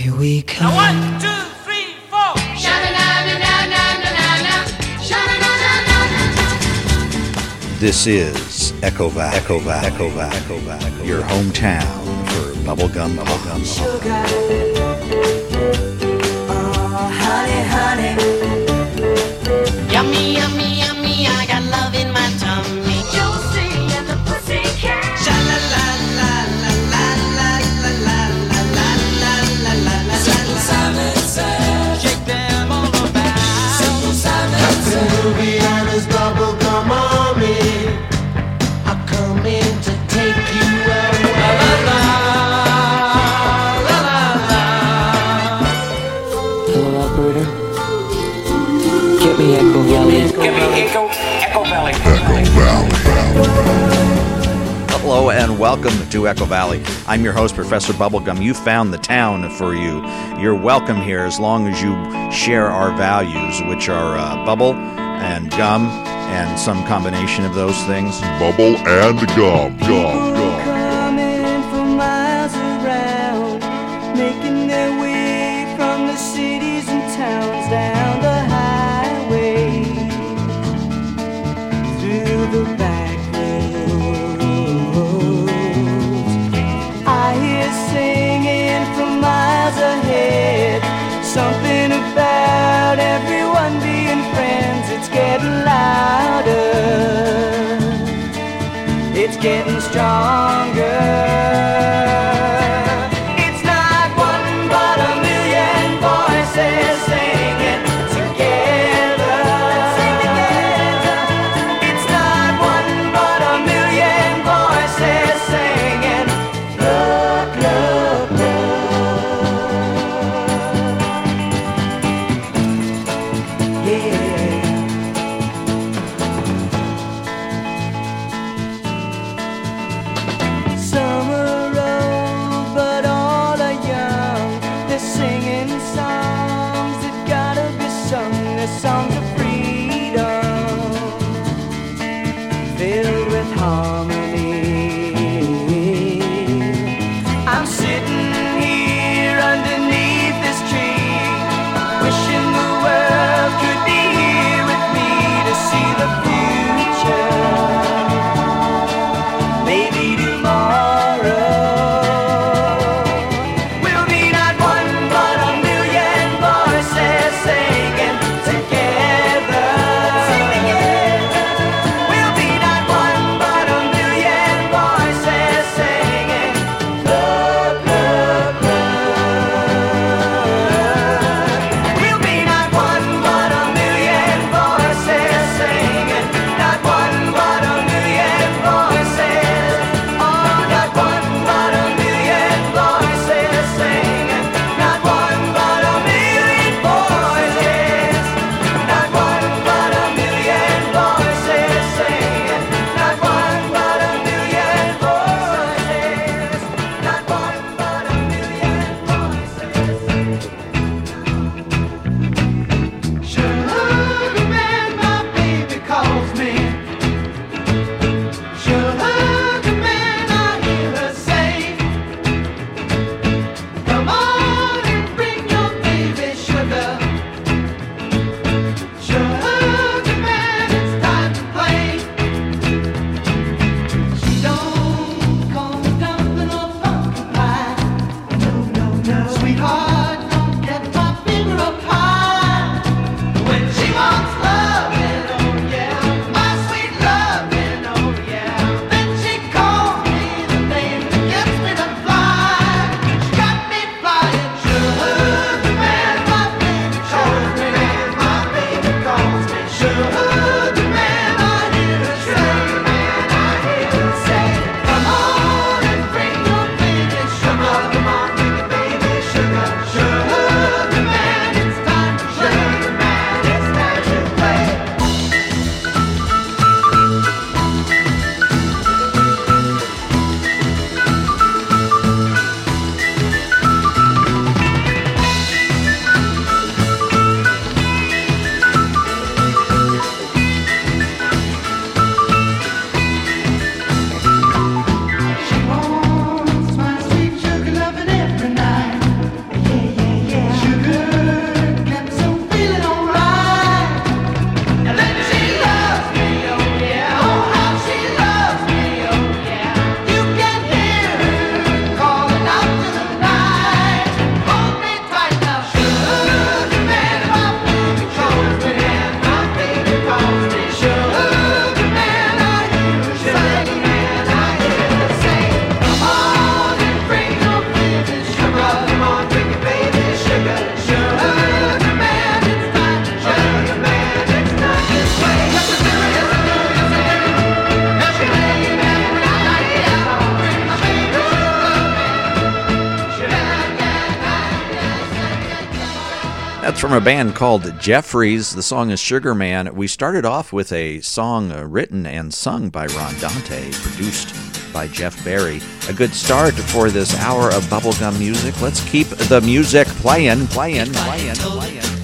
Here we come. Now one, two, three, four. This is Echo Valley, Echo Valley, Echo Valley, Echo Valley, your hometown for bubblegum, bubblegum, bubblegum. Echo Valley. Hello and welcome to Echo Valley. I'm your host, Professor Bubblegum. You found the town for you. You're welcome here as long as you share our values, which are uh, bubble and gum and some combination of those things. Bubble and gum, gum, From a band called Jeffries. The song is Sugar Man. We started off with a song uh, written and sung by Ron Dante, produced by Jeff Barry. A good start for this hour of bubblegum music. Let's keep the music playing, playing, playing, playing.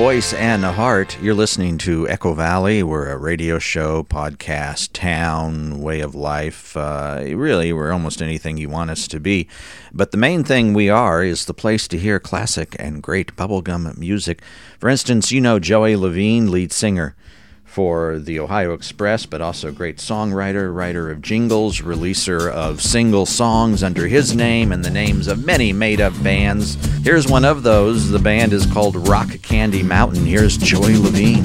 Thank and Boyce Hart. You're listening to Echo Valley. We're a radio show, podcast, town, way of life. Uh, really, we're almost anything you want us to be. But the main thing we are is the place to hear classic and great bubblegum music. For instance, you know Joey Levine, lead singer for the Ohio Express, but also great songwriter, writer of jingles, releaser of single songs under his name and the names of many made up bands. Here's one of those. The band is called Rock Candy Mountain. Here's Joey Levine.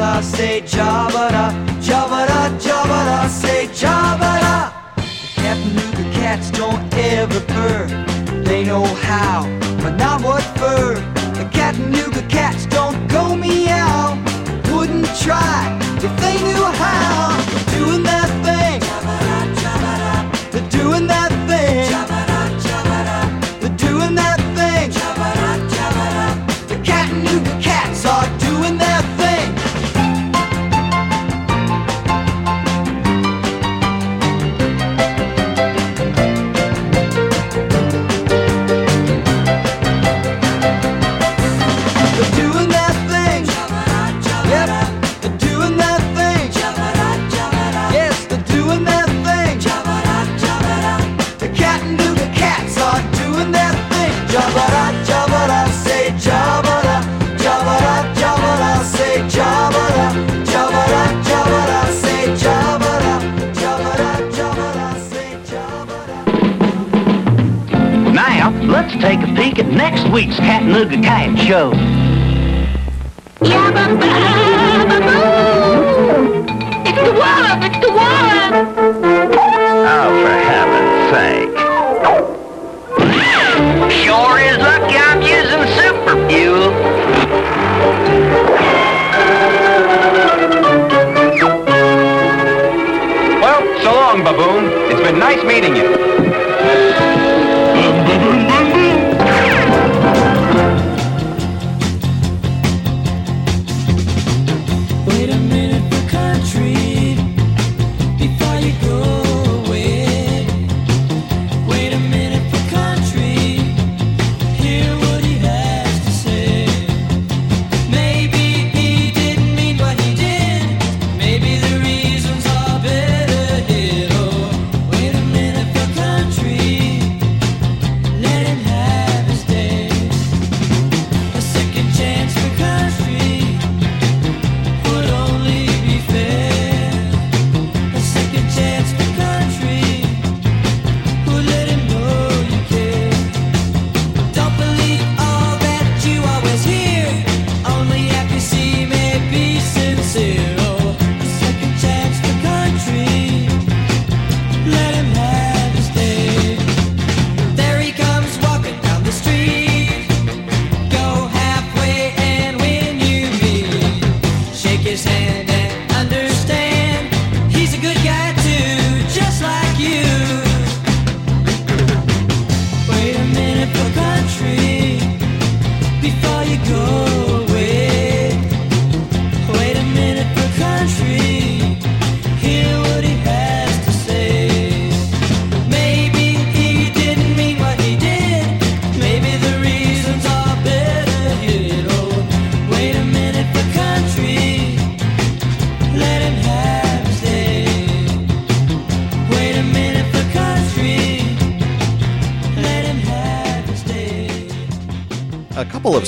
Jabba-da, say jabba-da, jabba-da, jabba-da, say jabba-da. Chattanooga cats don't ever purr. They know how, but not what for. The Chattanooga cats don't go meow. Wouldn't try if they knew how. At next week's Chattanooga Cat Show. It's the one! It's the one! Oh, for heaven's sake. Sure is lucky I'm using super fuel. Well, so long, Baboon. It's been nice meeting you.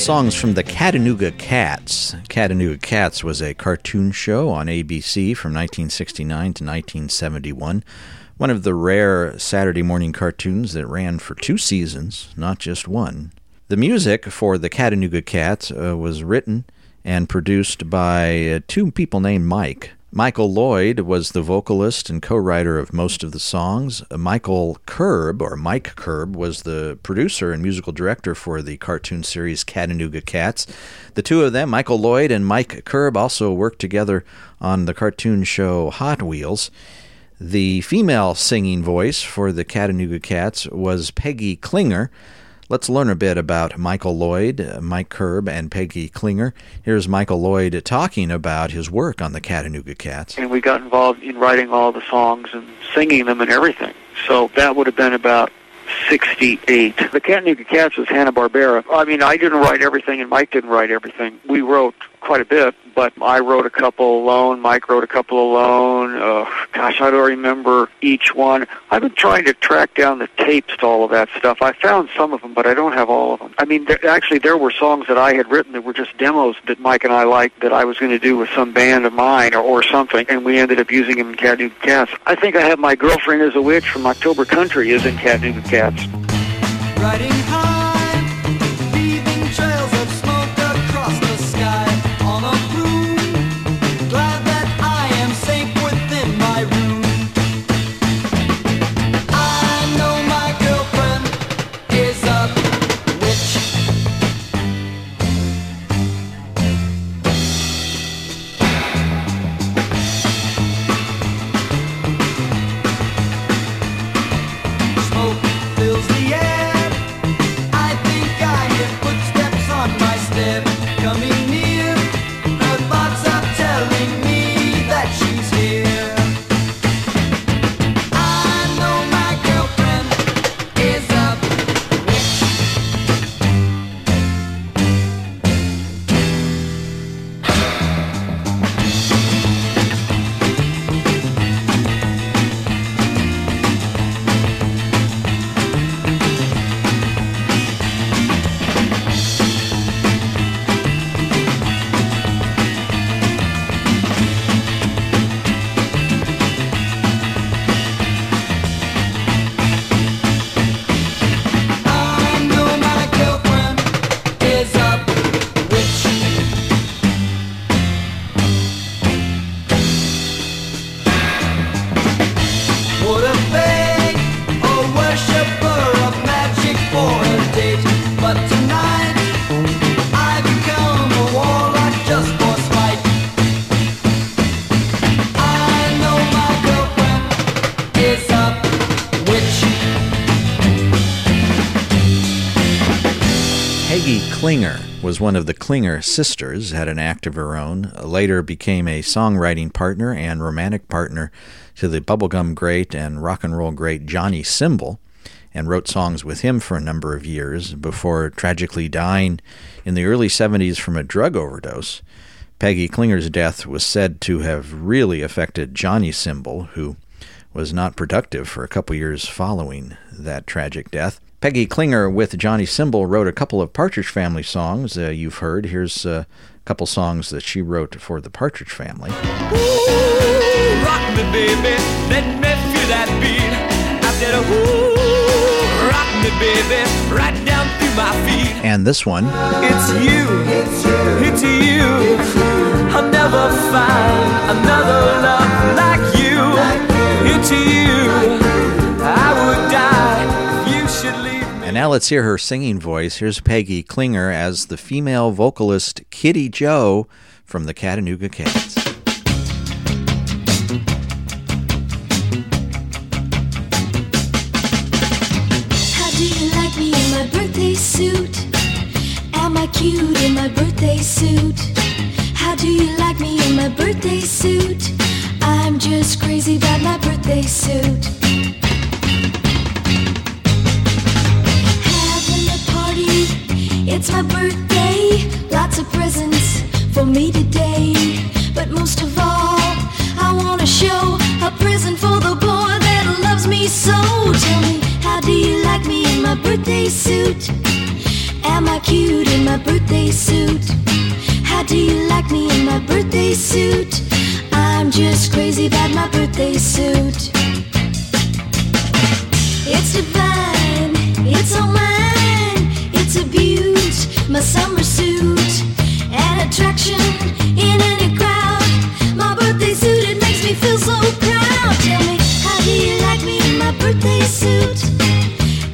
songs from the Chattanooga Cats. Chattanooga Cats was a cartoon show on ABC from 1969 to 1971. One of the rare Saturday morning cartoons that ran for two seasons, not just one. The music for the Chattanooga Cats uh, was written and produced by uh, two people named Mike. Michael Lloyd was the vocalist and co writer of most of the songs. Michael Curb, or Mike Curb, was the producer and musical director for the cartoon series Chattanooga Cats. The two of them, Michael Lloyd and Mike Curb, also worked together on the cartoon show Hot Wheels. The female singing voice for the Chattanooga Cats was Peggy Klinger. Let's learn a bit about Michael Lloyd, uh, Mike Curb, and Peggy Klinger. Here's Michael Lloyd talking about his work on the Chattanooga Cats. and we got involved in writing all the songs and singing them and everything. So that would have been about 68. The Chattanooga Cats was Hanna-Barbera. I mean, I didn't write everything and Mike didn't write everything. We wrote quite a bit, but I wrote a couple alone. Mike wrote a couple alone. Uh, gosh, I don't remember each one. I've been trying to track down the tapes to all of that stuff. I found some of them, but I don't have all of them. I mean, there, actually, there were songs that I had written that were just demos that Mike and I liked that I was going to do with some band of mine or, or something, and we ended up using them in Chattanooga Cats. I think I have My Girlfriend is a Witch from October Country is in Chattanooga Cats. Riding high, one of the Klinger sisters, had an act of her own, later became a songwriting partner and romantic partner to the bubblegum great and rock and roll great Johnny Cymbal, and wrote songs with him for a number of years before tragically dying in the early 70s from a drug overdose. Peggy Klinger's death was said to have really affected Johnny Cymbal, who was not productive for a couple years following that tragic death. Peggy Klinger with Johnny Cymbal wrote a couple of Partridge Family songs uh, you've heard. Here's uh, a couple songs that she wrote for the Partridge Family. Ooh, rock me, baby. Let me feel that beat. I said, ooh, rock me, baby. Right down through my feet. And this one, It's you. It's you. It's you. I'll never find another love let's hear her singing voice. Here's Peggy Klinger as the female vocalist Kitty Jo from the Chattanooga Cats. How do you like me in my birthday suit? Am I cute in my birthday suit? How do you like me in my birthday suit? I'm just crazy about my birthday suit. It's my birthday. Lots of presents for me today. But most of all, I wanna show a present for the boy that loves me so. Tell me, how do you like me in my birthday suit? Am I cute in my birthday suit? How do you like me in my birthday suit? I'm just crazy about my birthday suit. It's divine, it's all mine, my summer suit, an attraction in any crowd. My birthday suit, it makes me feel so proud. Tell me, how do you like me in my birthday suit?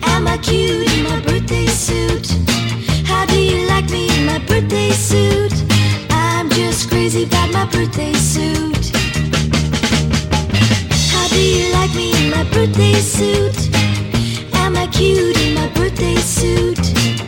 Am I cute in my birthday suit? How do you like me in my birthday suit? I'm just my birthday suit. How do you like me in my birthday suit? Am I cute in my birthday suit?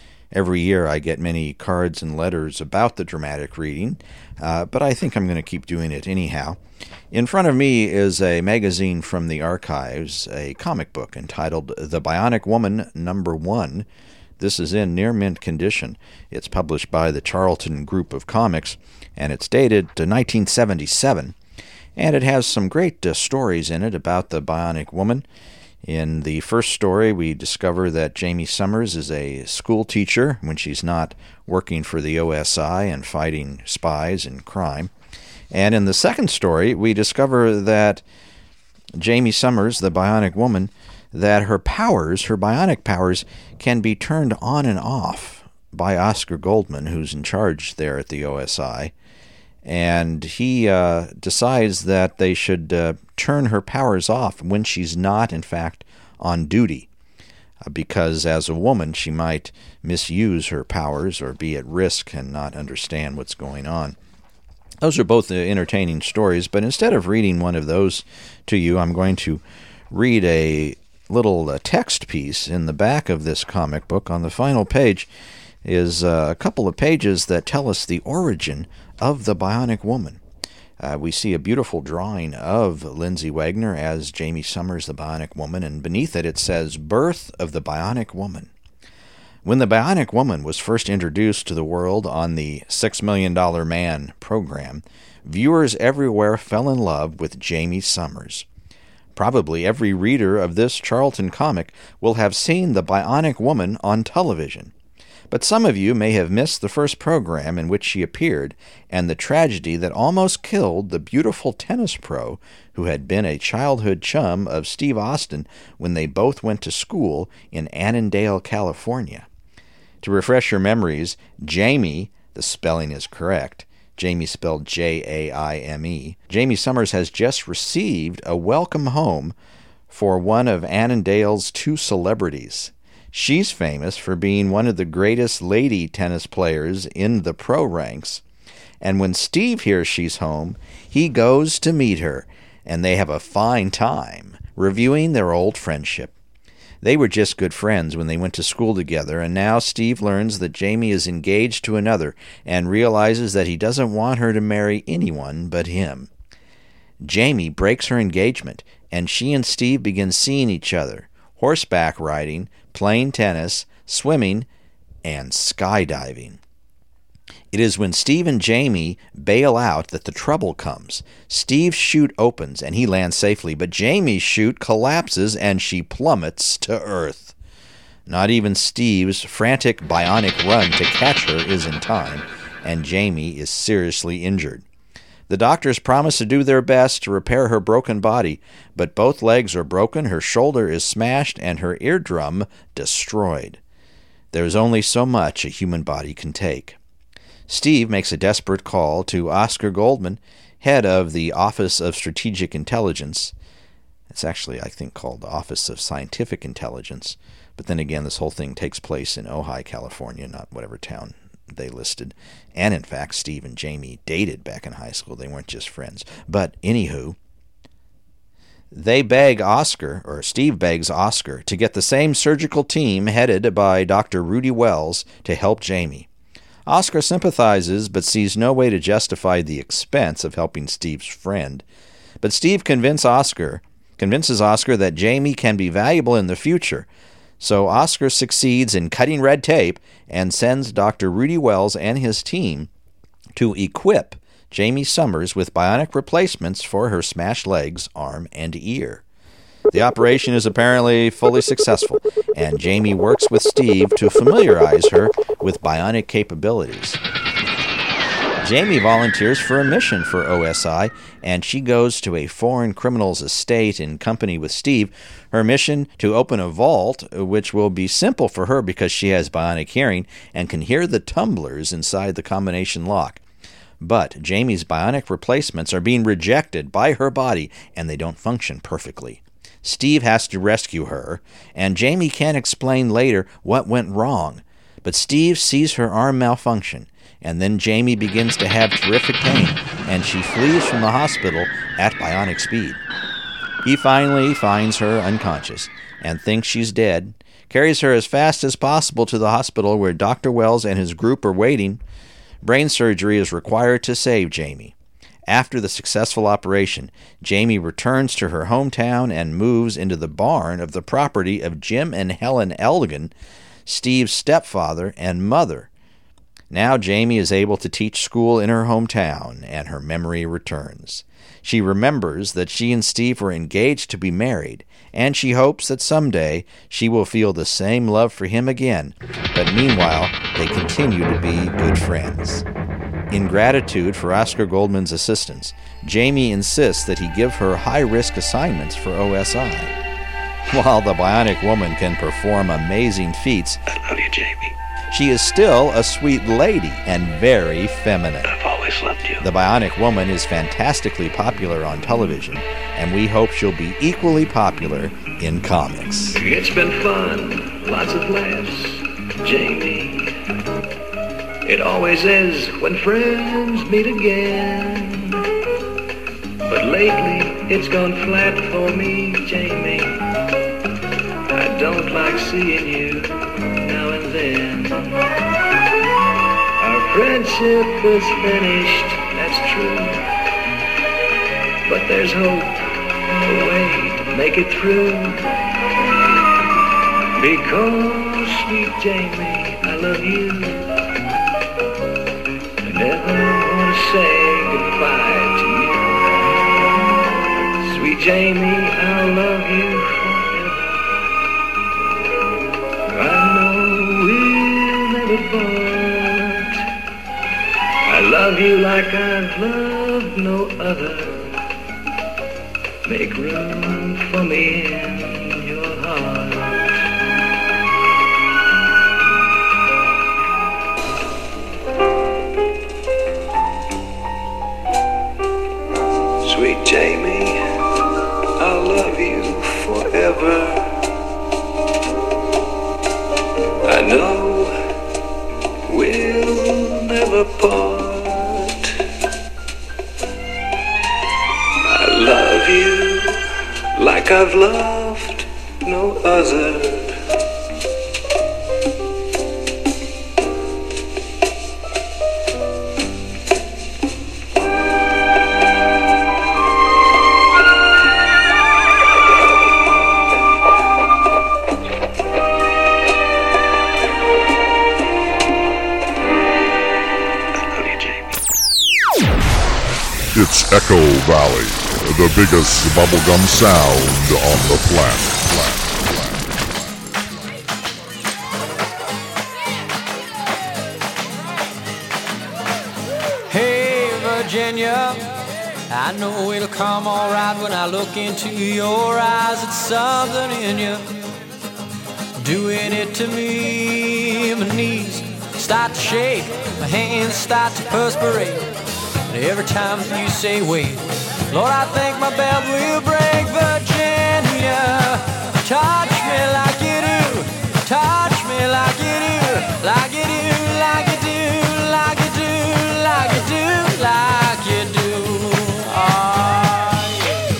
Every year I get many cards and letters about the dramatic reading, uh, but I think I'm going to keep doing it anyhow. In front of me is a magazine from the archives, a comic book entitled The Bionic Woman Number One. This is in near mint condition. It's published by the Charlton Group of Comics, and it's dated to 1977. And it has some great uh, stories in it about the Bionic Woman. In the first story, we discover that Jaime Sommers is a school teacher when she's not working for the OSI and fighting spies and crime. And in the second story, we discover that Jaime Sommers, the bionic woman, that her powers, her bionic powers, can be turned on and off by Oscar Goldman, who's in charge there at the OSI. And he uh, decides that they should uh, turn her powers off when she's not, in fact, on duty. Uh, because as a woman, she might misuse her powers or be at risk and not understand what's going on. Those are both uh, entertaining stories, but instead of reading one of those to you, I'm going to read a little uh, text piece in the back of this comic book. On the final page is a couple of pages that tell us the origin of the Bionic Woman. Uh, we see a beautiful drawing of Lindsay Wagner as Jaime Sommers, the Bionic Woman, and beneath it it says, Birth of the Bionic Woman. When the Bionic Woman was first introduced to the world on the Six Million Dollar Man program, viewers everywhere fell in love with Jaime Sommers. Probably every reader of this Charlton comic will have seen the Bionic Woman on television. But some of you may have missed the first program in which she appeared and the tragedy that almost killed the beautiful tennis pro who had been a childhood chum of Steve Austin when they both went to school in Annandale, California. To refresh your memories, Jaime, the spelling is correct, Jaime spelled J A I M E. Jaime Sommers has just received a welcome home for one of Annandale's two celebrities. She's famous for being one of the greatest lady tennis players in the pro ranks. And when Steve hears she's home, he goes to meet her, and they have a fine time reviewing their old friendship. They were just good friends when they went to school together, and now Steve learns that Jamie is engaged to another and realizes that he doesn't want her to marry anyone but him. Jamie breaks her engagement, and she and Steve begin seeing each other horseback riding, playing tennis, swimming, and skydiving. It is when Steve and Jamie bail out that the trouble comes. Steve's chute opens and he lands safely, but Jamie's chute collapses and she plummets to earth. Not even Steve's frantic bionic run to catch her is in time, and Jamie is seriously injured. The doctors promise to do their best to repair her broken body, but both legs are broken, her shoulder is smashed, and her eardrum destroyed. There is only so much a human body can take. Steve makes a desperate call to Oscar Goldman, head of the Office of Strategic Intelligence. It's actually, I think, called the Office of Scientific Intelligence. But then again, this whole thing takes place in Ojai, California, not whatever town they listed. And in fact, Steve and Jamie dated back in high school. They weren't just friends. But anywho, they beg Oscar, or Steve begs Oscar, to get the same surgical team headed by Dr. Rudy Wells to help Jamie. Oscar sympathizes but sees no way to justify the expense of helping Steve's friend. But Steve convinces Oscar, convinces Oscar that Jamie can be valuable in the future. So Oscar succeeds in cutting red tape and sends Dr. Rudy Wells and his team to equip Jaime Sommers with bionic replacements for her smashed legs, arm, and ear. The operation is apparently fully successful, and Jamie works with Steve to familiarize her with bionic capabilities. Jamie volunteers for a mission for OSI, and she goes to a foreign criminal's estate in company with Steve. Her mission to open a vault, which will be simple for her because she has bionic hearing and can hear the tumblers inside the combination lock. But Jamie's bionic replacements are being rejected by her body, and they don't function perfectly. Steve has to rescue her, and Jamie can't explain later what went wrong. But Steve sees her arm malfunction, and then Jamie begins to have terrific pain, and she flees from the hospital at bionic speed. He finally finds her unconscious and thinks she's dead, carries her as fast as possible to the hospital where Dr. Wells and his group are waiting. Brain surgery is required to save Jamie. After the successful operation, Jamie returns to her hometown and moves into the barn of the property of Jim and Helen Elgin, Steve's stepfather and mother. Now Jamie is able to teach school in her hometown, and her memory returns. She remembers that she and Steve were engaged to be married, and she hopes that someday she will feel the same love for him again, but meanwhile, they continue to be good friends. In gratitude for Oscar Goldman's assistance, Jamie insists that he give her high risk assignments for OSI. While the bionic woman can perform amazing feats, I love you, Jamie. She is still a sweet lady and very feminine. I've always loved you. The Bionic Woman is fantastically popular on television, and we hope she'll be equally popular in comics. It's been fun, lots of laughs, Jamie. It always is when friends meet again. But lately it's gone flat for me, Jamie. I don't like seeing you Our friendship is finished, that's true. But there's hope, a way to make it through. Because, sweet Jamie, I love you. I never want to say goodbye to you. Sweet Jamie, I'll love you love you like I've loved no other. Make room for me in your heart. Sweet Jamie, I love you forever. I know we'll never part. Like I've loved no other. It's Echo Valley, the biggest bubblegum sound on the planet. Hey, Virginia, I know it'll come alright when I look into your eyes. It's something in you doing it to me. My knees start to shake, my hands start to perspirate. And every time you say wait, Lord, I think my belt will break. Virginia, touch me like you do, touch me like you do, like you do, like you do, like you do, like you do, like you do. Ah, yeah.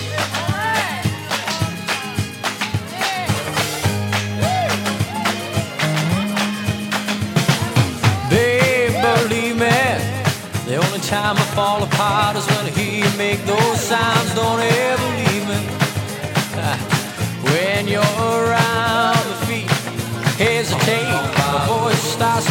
Believe me, the only time I fall apart is when make those sounds. Don't ever leave me. Ah, When you're around the feet, hesitate, my voice starts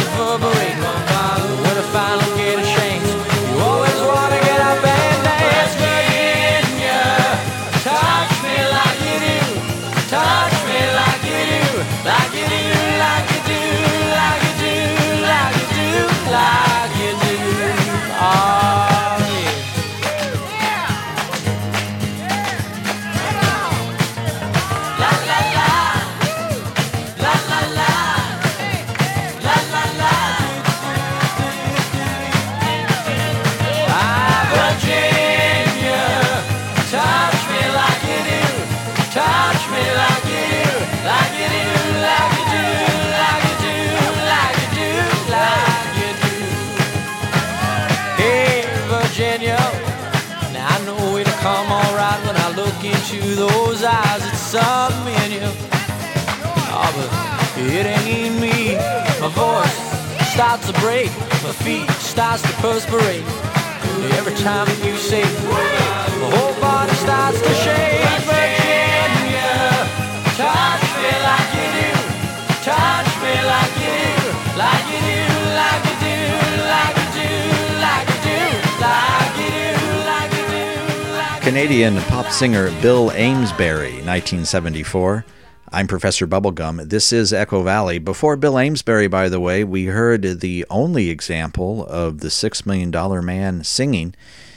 Canadian pop singer Bill Amesbury, 1974. I'm Professor Bubblegum. This is Echo Valley. Before Bill Amesbury, by the way, we heard the only example of the Six Million Dollar Man singing.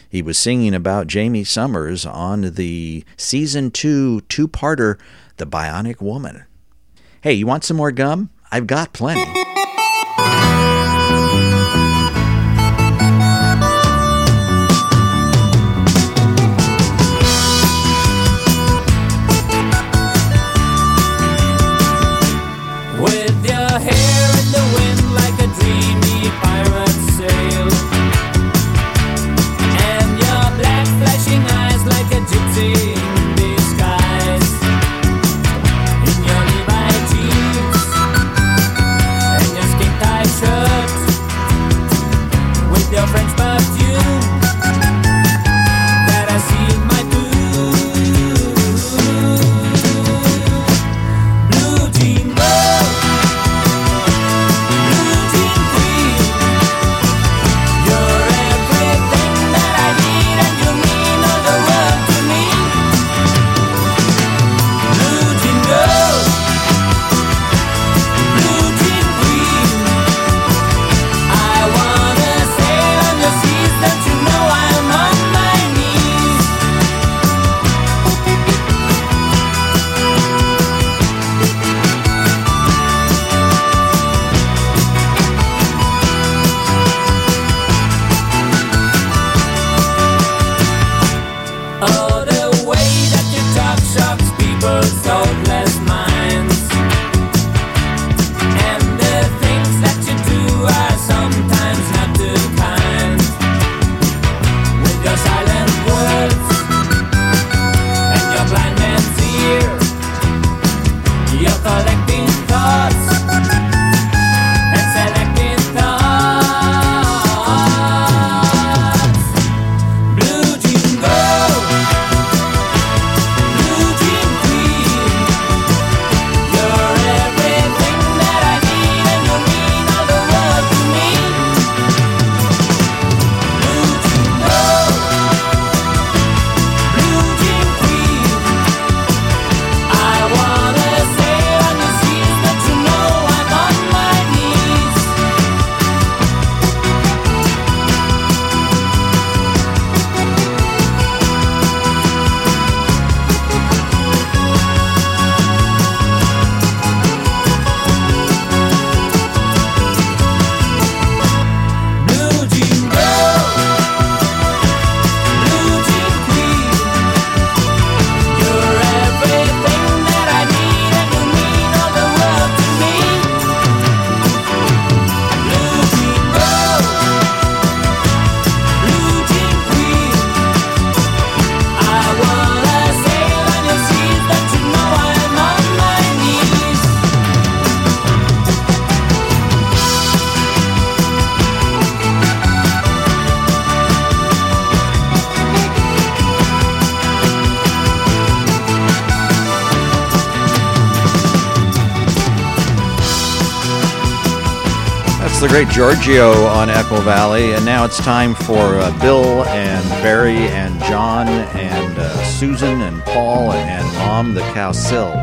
He was singing about Jaime Sommers on the season two two parter, The Bionic Woman. Hey, you want some more gum? I've got plenty. great Giorgio on Echo Valley. And now it's time for uh, Bill and Barry and John and uh, Susan and Paul and Mom the Cowsill.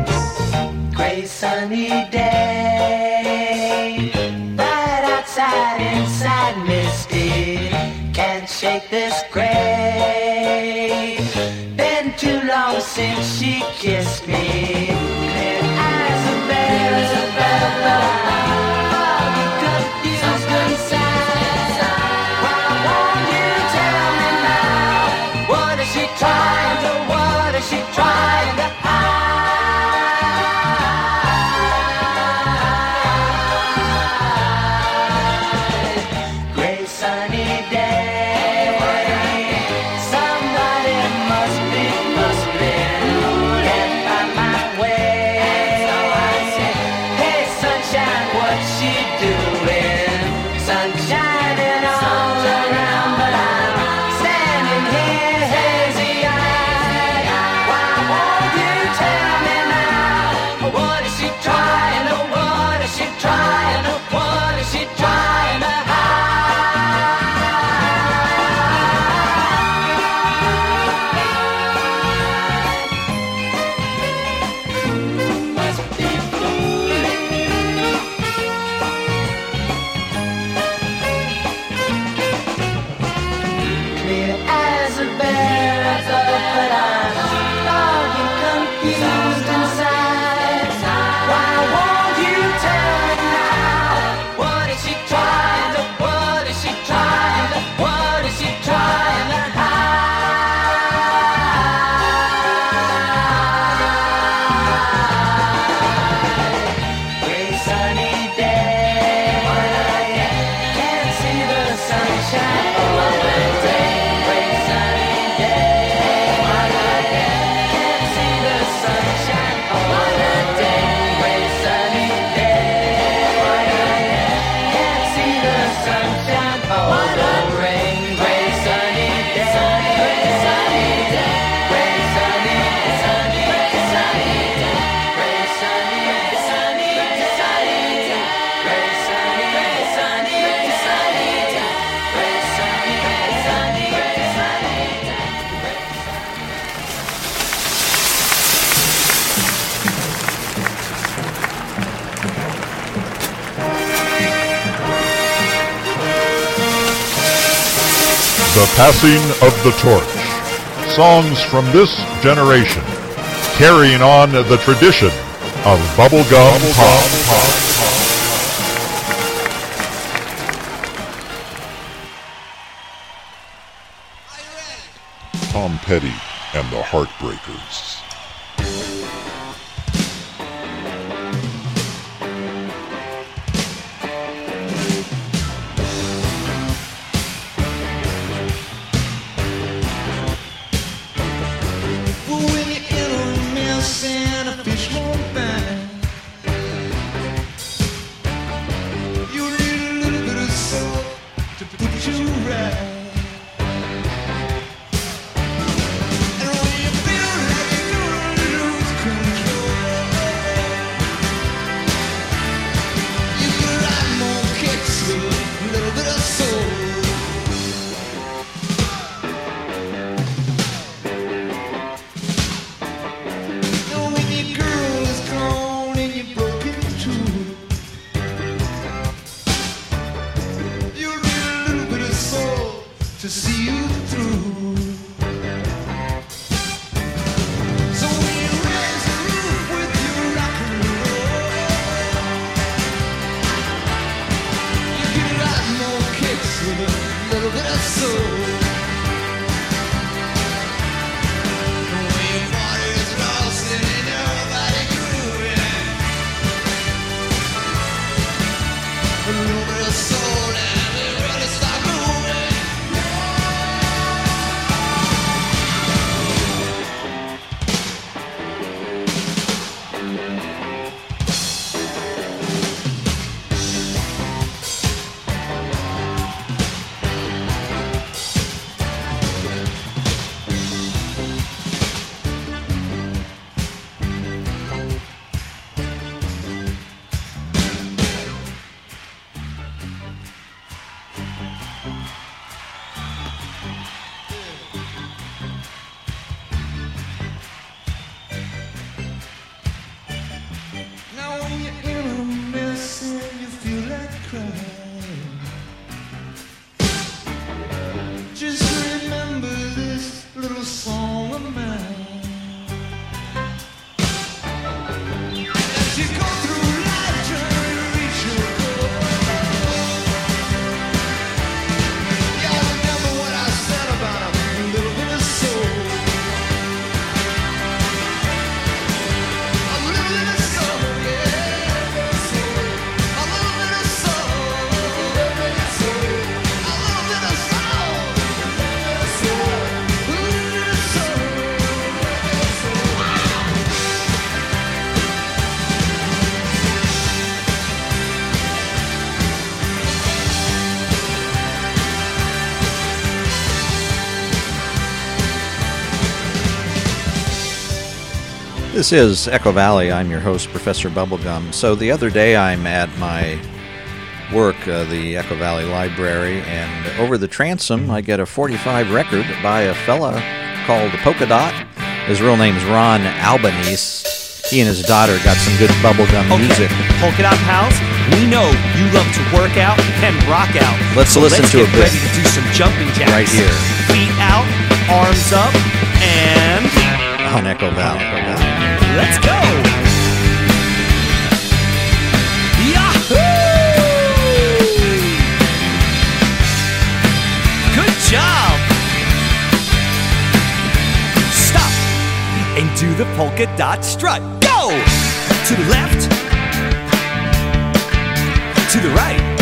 The Passing of the Torch. Songs from this generation, carrying on the tradition of bubblegum, pop. pop. Tom Petty and the Heartbreakers. This is Echo Valley. I'm your host, Professor Bubblegum. So the other day I'm at my work, uh, the Echo Valley Library, and over the transom I get a 45 record by a fella called Polka Dot. His real name's Ron Albanese. He and his daughter got some good bubblegum okay. music. Polka Dot Pals, we know you love to work out and rock out. Let's so listen let's to get a bit. ready to do some jumping jacks. Right here. Feet out, arms up, and... On Echo Valley. Let's go! Yahoo! Good job! Stop! And do the polka dot strut. Go! To the left. To the right.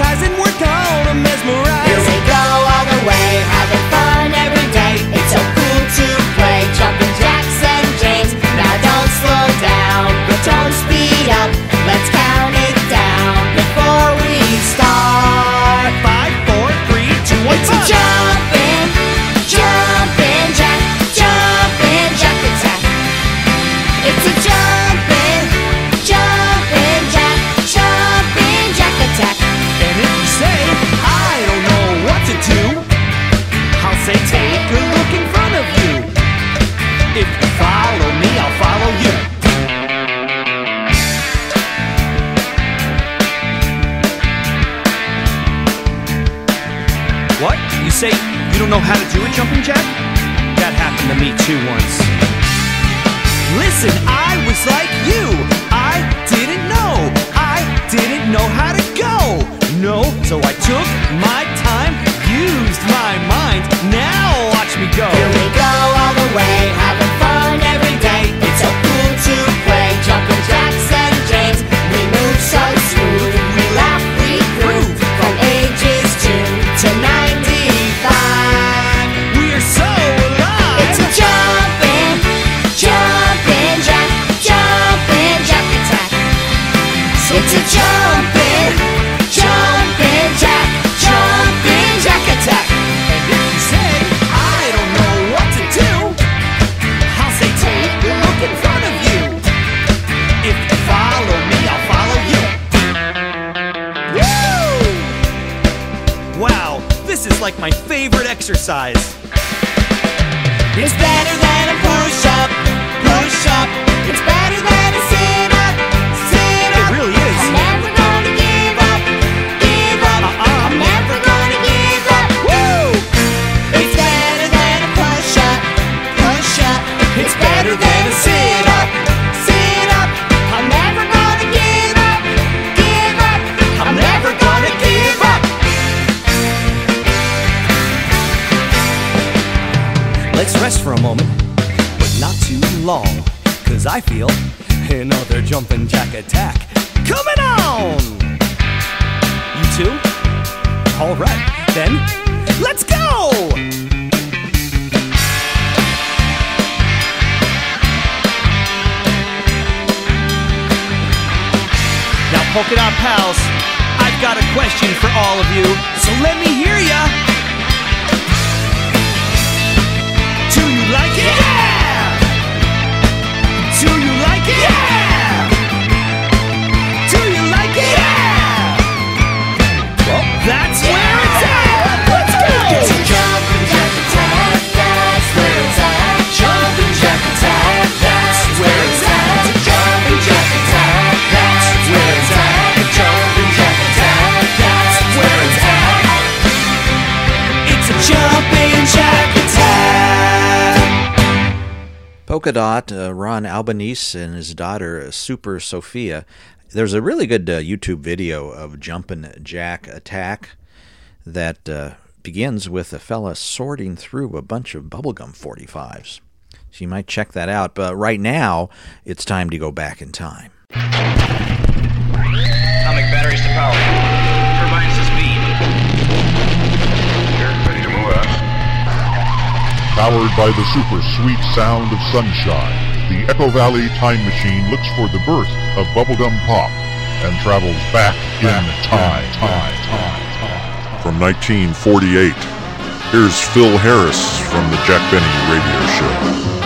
baptized Polkadot, uh, Ron Albanese, and his daughter, uh, Super Sophia. There's a really good uh, YouTube video of Jumpin' Jack Attack that uh, begins with a fella sorting through a bunch of bubblegum 45s. So you might check that out. But right now, it's time to go back in time. Atomic batteries to power. Turbines to speed. Powered by the super sweet sound of sunshine, the Echo Valley Time Machine looks for the birth of bubblegum pop and travels back in time. time, time, time. From 1948, here's Phil Harris from the Jack Benny Radio Show.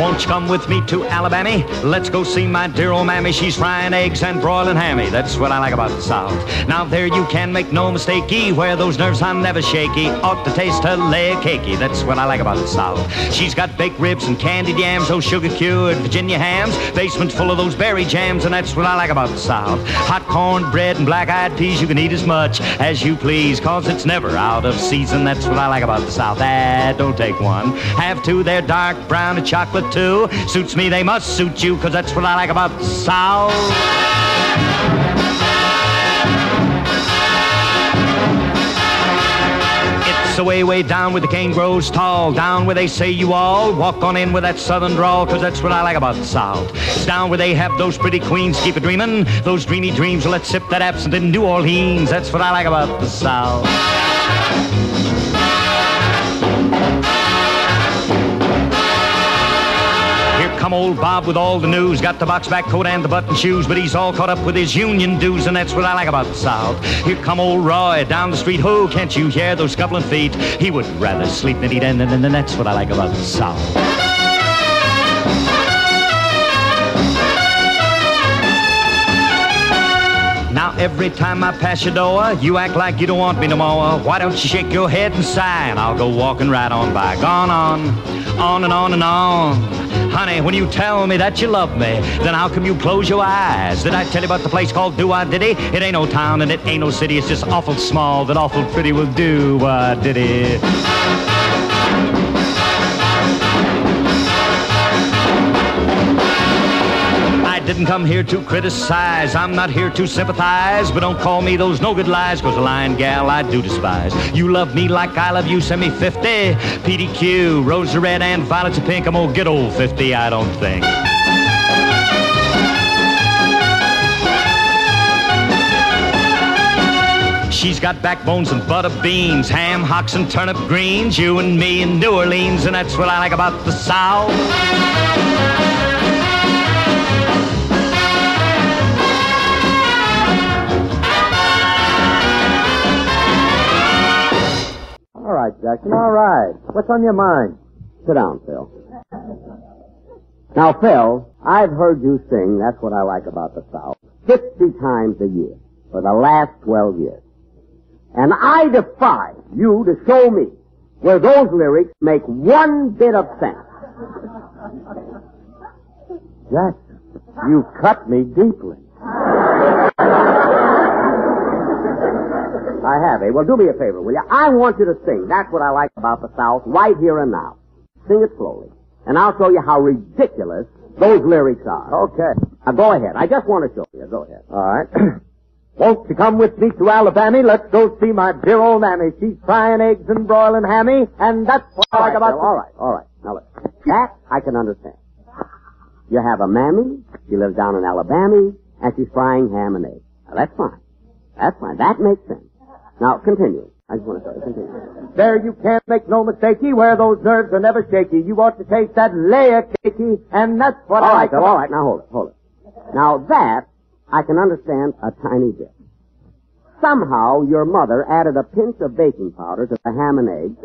Won't you come with me to Alabama? Let's go see my dear old mammy. She's frying eggs and broiling hammy. That's what I like about the South. Now there you can make no mistakey. Where those nerves are never shaky. Ought to taste her leg cakey. That's what I like about the South. She's got baked ribs and candied yams, those sugar cured Virginia hams. Basement full of those berry jams, and that's what I like about the South. Hot corn bread and black eyed peas. You can eat as much as you please, cause it's never out of season. That's what I like about the South. Ah, don't take one. Have two. They're dark brown and chocolate too. Suits me, they must suit you, cause that's what I like about South. It's away, way way down where the cane grows tall, down where they say you all walk on in with that southern drawl, cause that's what I like about the South. It's down where they have those pretty queens keep a dreamin', those dreamy dreams. Let's sip that absinthe in New Orleans. That's what I like about the South. Come old Bob with all the news. Got the box back coat and the button shoes, but he's all caught up with his union dues, and that's what I like about the South. Here come old Roy down the street. Oh, can't you hear those scuffling feet? He would rather sleep than eat, and, and that's what I like about the South. Now every time I pass your door, you act like you don't want me no more. Why don't you shake your head and sigh, and I'll go walking right on by. Gone on, on and on and on. Honey, when you tell me that you love me, then how come you close your eyes? Did I tell you about the place called Doo-Wah Diddy? It ain't no town and it ain't no city. It's just awful small that awful pretty will do I Diddy. Didn't come here to criticize. I'm not here to sympathize. But don't call me those no good lies, cause a lying gal I do despise. You love me like I love you, send me 50. PDQ, rose red and violets pink. I'm gonna get old 50, I don't think. She's got backbones and butter beans, ham hocks and turnip greens. You and me in New Orleans, and that's what I like about the South. Right, Jackson, all right. What's on your mind? Sit down, Phil. Now, Phil, I've heard you sing That's What I Like About the South 50 times a year for the last 12 years. And I defy you to show me where those lyrics make one bit of sense. Jackson, you cut me deeply. I have, eh? Well, do me a favor, will you? I want you to sing. That's what I like about the South, right here and now. Sing it slowly. And I'll show you how ridiculous those lyrics are. Okay. Now go ahead. I just want to show you. Go ahead. All right. Won't you come with me to Alabama? Let's go see my dear old mammy. She's frying eggs and broiling hammy, and that's what I like about. All right, all right. Now look, that I can understand. You have a mammy. She lives down in Alabama, and she's frying ham and eggs. Now that's fine. That's fine. That makes sense. Now continue. I just want to you. Continue. There you can't make no mistakey. Where those nerves are never shaky. You ought to taste that layer cakey, and that's what All I right, like. Phil, about- all right. Now hold it, hold it. Now that I can understand a tiny bit. Somehow your mother added a pinch of baking powder to the ham and eggs,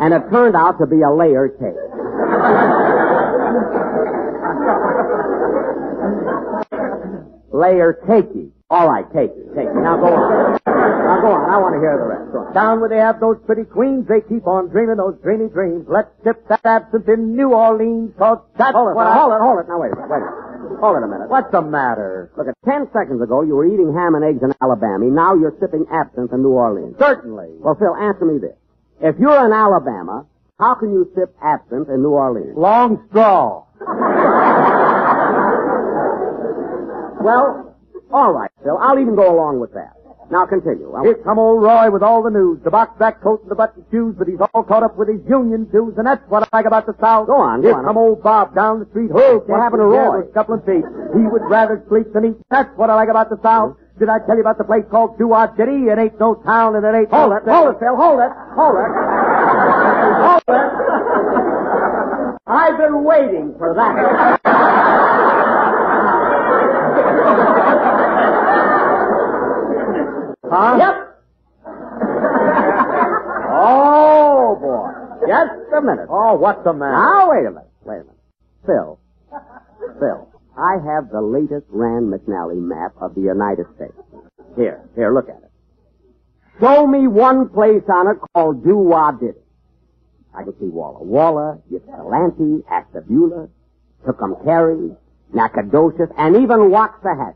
and it turned out to be a layer cake. layer cakey. All right, cakey, cakey. Now go on. Now go on. I want to hear the rest. Down where they have those pretty queens, they keep on dreaming those dreamy dreams. Let's sip that absinthe in New Orleans, cause that's Hold it, what I... hold it, hold it. Now wait a minute, wait a minute. Hold it a minute. What's the matter? Look, at ten seconds ago you were eating ham and eggs in Alabama. Now you're sipping absinthe in New Orleans. Certainly. Well, Phil, answer me this. If you're in Alabama, how can you sip absinthe in New Orleans? Long straw. Well, all right, Phil. I'll even go along with that. Now continue. I- Here come old Roy with all the news. The box back coat and the button shoes, but he's all caught up with his union dues, and that's what I like about the South. Go on, go Here on. come old Bob down the street. Oh, What happened to Roy? A couple of feet. He would rather sleep than eat. That's what I like about the South. Hmm? Did I tell you about the place called Doo-Wah Diddy? It ain't no town and it ain't Hold no it, hold it, Phil, hold it, hold it. Hold it. I've been waiting for that. Huh? Yep. oh, boy. Just a minute. Oh, what's the matter? Now, wait a minute. Wait a minute. Phil. Phil, I have the latest Rand McNally map of the United States. Here, here, look at it. Show me one place on it called Diddy. I can see Walla Walla, Ypsilanti, Ashtabula, Tucumcari, Nacogdoches, and even Waxahachie.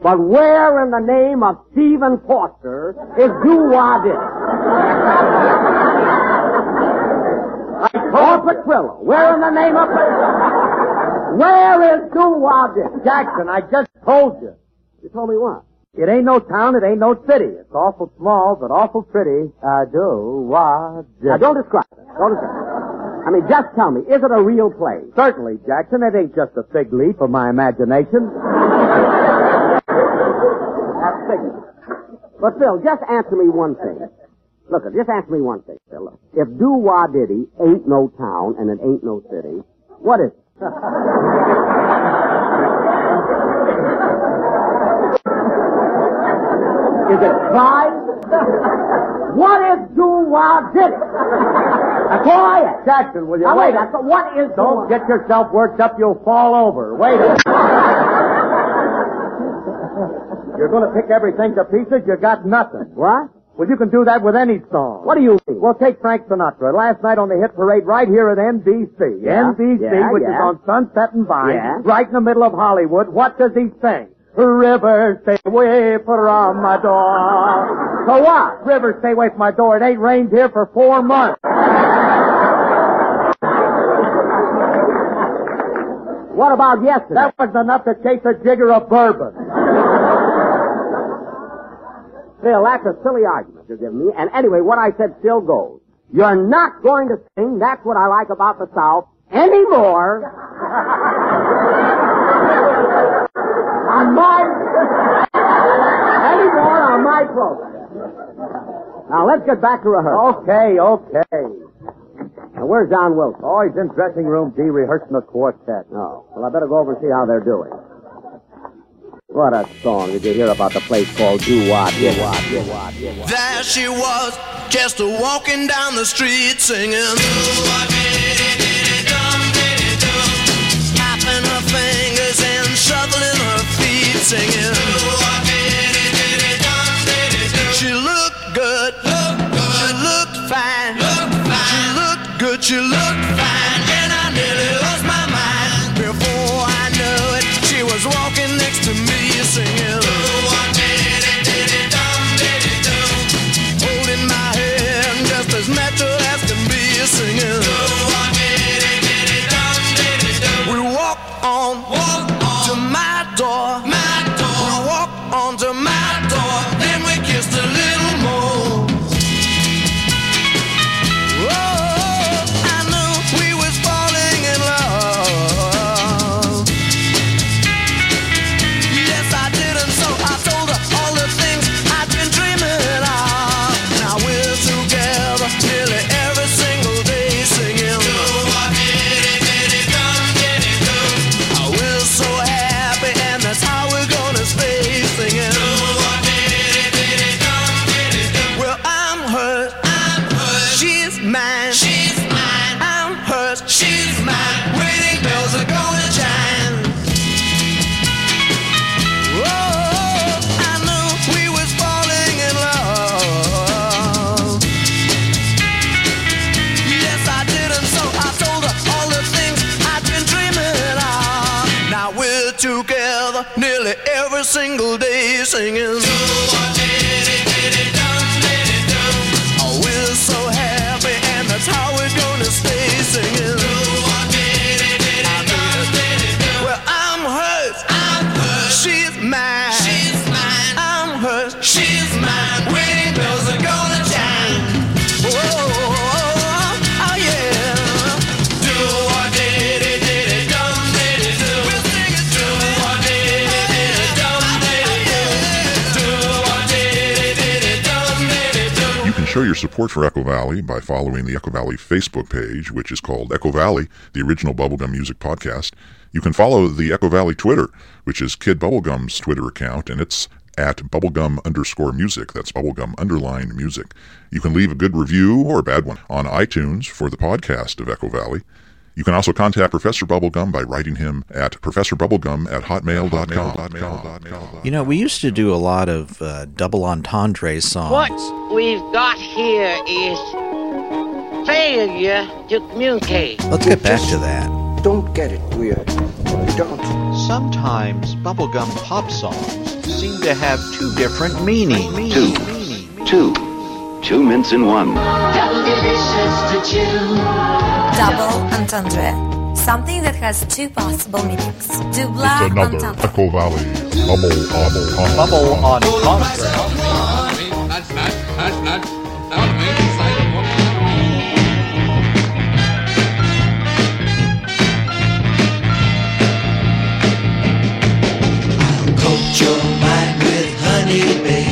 But where in the name of Stephen Foster is Doo-Wah? Or Petrillo. Where in the name of Where is Doo-Wah? Jackson, I just told you. You told me what? It ain't no town, it ain't no city. It's awful small, but awful pretty. Uh, do, wah, Now don't describe it. Don't describe it. I mean, just tell me, is it a real place? Certainly, Jackson. It ain't just a fig leaf of my imagination. That's figured. But Phil, just answer me one thing. Look, just answer me one thing, Phil. If Doo-Wah Diddy ain't no town and it ain't no city, what is it? Is it pride? what is Doo-Wah Diddy? That's all I ask. Jackson, will you Now, wait? wait, what is Don't Doo-Wah- get yourself worked up, you'll fall over. Wait a minute. You're gonna pick everything to pieces, you got nothing. What? Well, you can do that with any song. What do you mean? Well, take Frank Sinatra. Last night on the hit parade right here at NBC. Yeah, NBC, yeah, which is on Sunset and Vine, Yeah. right in the middle of Hollywood. What does he sing? River, stay away from my door. So what? River, stay away from my door. It ain't rained here for four months. What about yesterday? That wasn't enough to chase a jigger of bourbon. Phil, that's a silly argument you're giving me. And anyway, what I said still goes. You're not going to sing That's What I Like About the South anymore on my, anymore on my program. Now let's get back to rehearsal. Okay, okay. Now where's Don Wilson? Oh, he's in dressing room D rehearsing the quartet. Oh, well I better go over and see how they're doing. What a song did you hear about the place called Doo-Wah, Doo-Wah, Doo-Wah, Doo-Wah? There she was, just walking down the street singing. Tapping her fingers and shuffling her feet singing. Do Wat diddy diddy dum diddy do. She looked Valley by following the Echo Valley Facebook page, which is called Echo Valley, the original Bubblegum Music Podcast. You can follow the Echo Valley Twitter, which is Kid Bubblegum's Twitter account, and it's at bubblegum underscore music. That's bubblegum underline music. You can leave a good review or a bad one on iTunes for the podcast of Echo Valley. You can also contact Professor Bubblegum by writing him at professorbubblegum at hotmail.com. You know, we used to do a lot of uh, double entendre songs. What we've got here is failure to communicate. Let's get back to that. Don't get it weird. Don't. Sometimes bubblegum pop songs seem to have two different meanings. Two. Two. Two mints in one. Double delicious to chew. Double entendre. Something that has two possible meanings. Double It's another entendre. Echo Valley Bubble on Bubble on Coat your mind with honey, baby.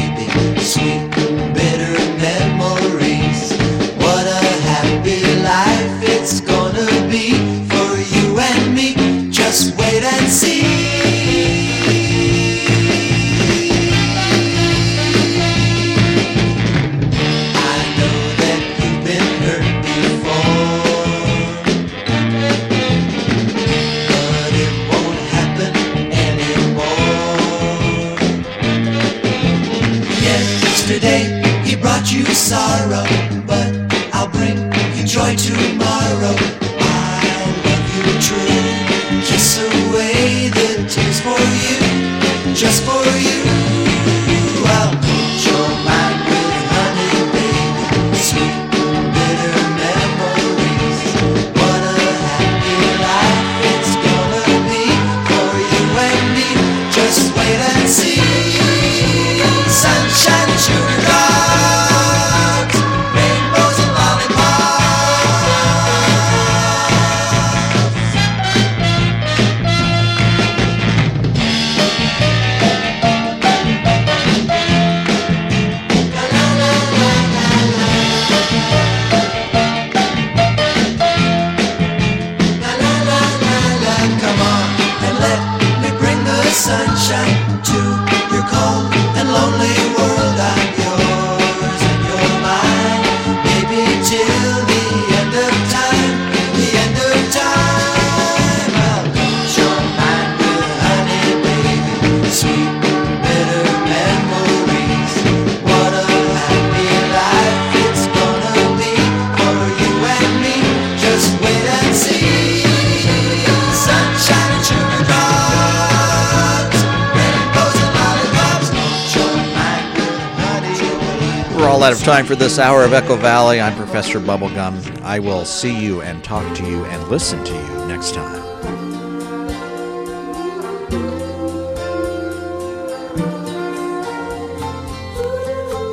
Time for this hour of Echo Valley. I'm Professor Bubblegum. I will see you and talk to you and listen to you next time.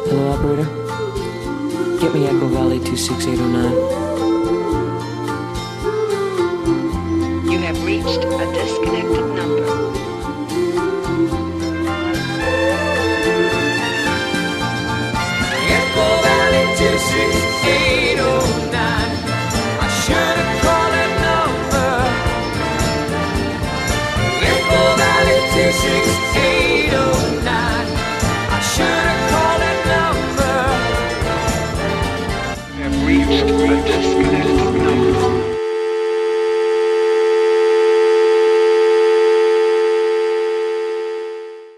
Hello, operator. Get me Echo Valley 26809.